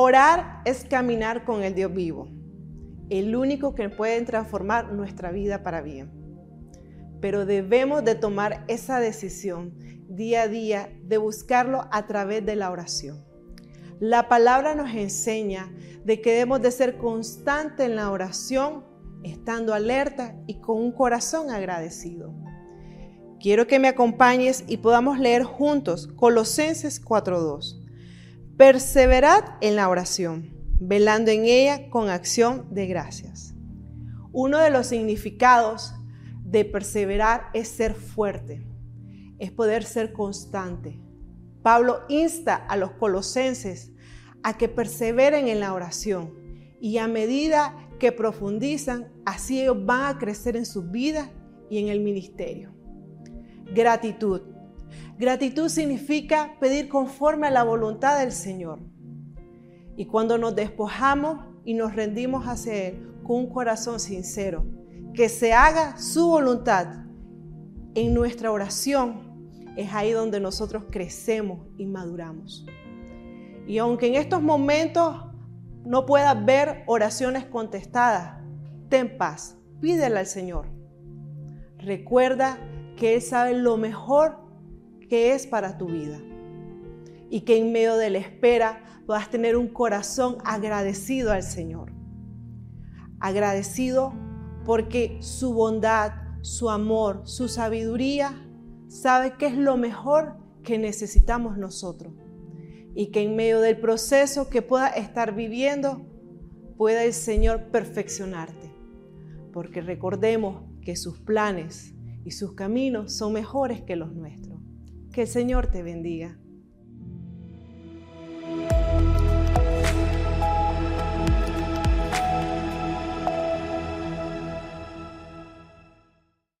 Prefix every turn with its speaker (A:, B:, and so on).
A: Orar es caminar con el Dios vivo, el único que puede transformar nuestra vida para bien. Pero debemos de tomar esa decisión día a día de buscarlo a través de la oración. La palabra nos enseña de que debemos de ser constantes en la oración, estando alerta y con un corazón agradecido. Quiero que me acompañes y podamos leer juntos Colosenses 4.2. Perseverad en la oración, velando en ella con acción de gracias. Uno de los significados de perseverar es ser fuerte, es poder ser constante. Pablo insta a los colosenses a que perseveren en la oración y a medida que profundizan, así ellos van a crecer en sus vidas y en el ministerio. Gratitud. Gratitud significa pedir conforme a la voluntad del Señor. Y cuando nos despojamos y nos rendimos hacia Él con un corazón sincero, que se haga su voluntad en nuestra oración, es ahí donde nosotros crecemos y maduramos. Y aunque en estos momentos no puedas ver oraciones contestadas, ten paz, pídele al Señor. Recuerda que Él sabe lo mejor que es para tu vida. Y que en medio de la espera puedas tener un corazón agradecido al Señor. Agradecido porque su bondad, su amor, su sabiduría, sabe que es lo mejor que necesitamos nosotros. Y que en medio del proceso que pueda estar viviendo, pueda el Señor perfeccionarte. Porque recordemos que sus planes y sus caminos son mejores que los nuestros. Que el Señor te bendiga.